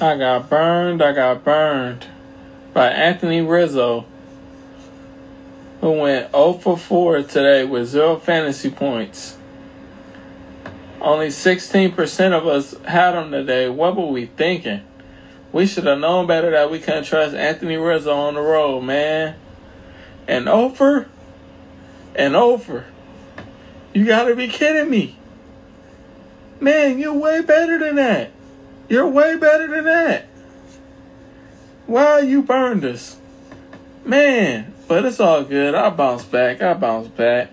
I got burned, I got burned by Anthony Rizzo, who went 0 for 4 today with zero fantasy points. Only 16% of us had him today. What were we thinking? We should have known better that we couldn't trust Anthony Rizzo on the road, man. And over and over. You gotta be kidding me. Man, you're way better than that. You're way better than that. Why you burned us? Man, but it's all good. I bounce back. I bounce back.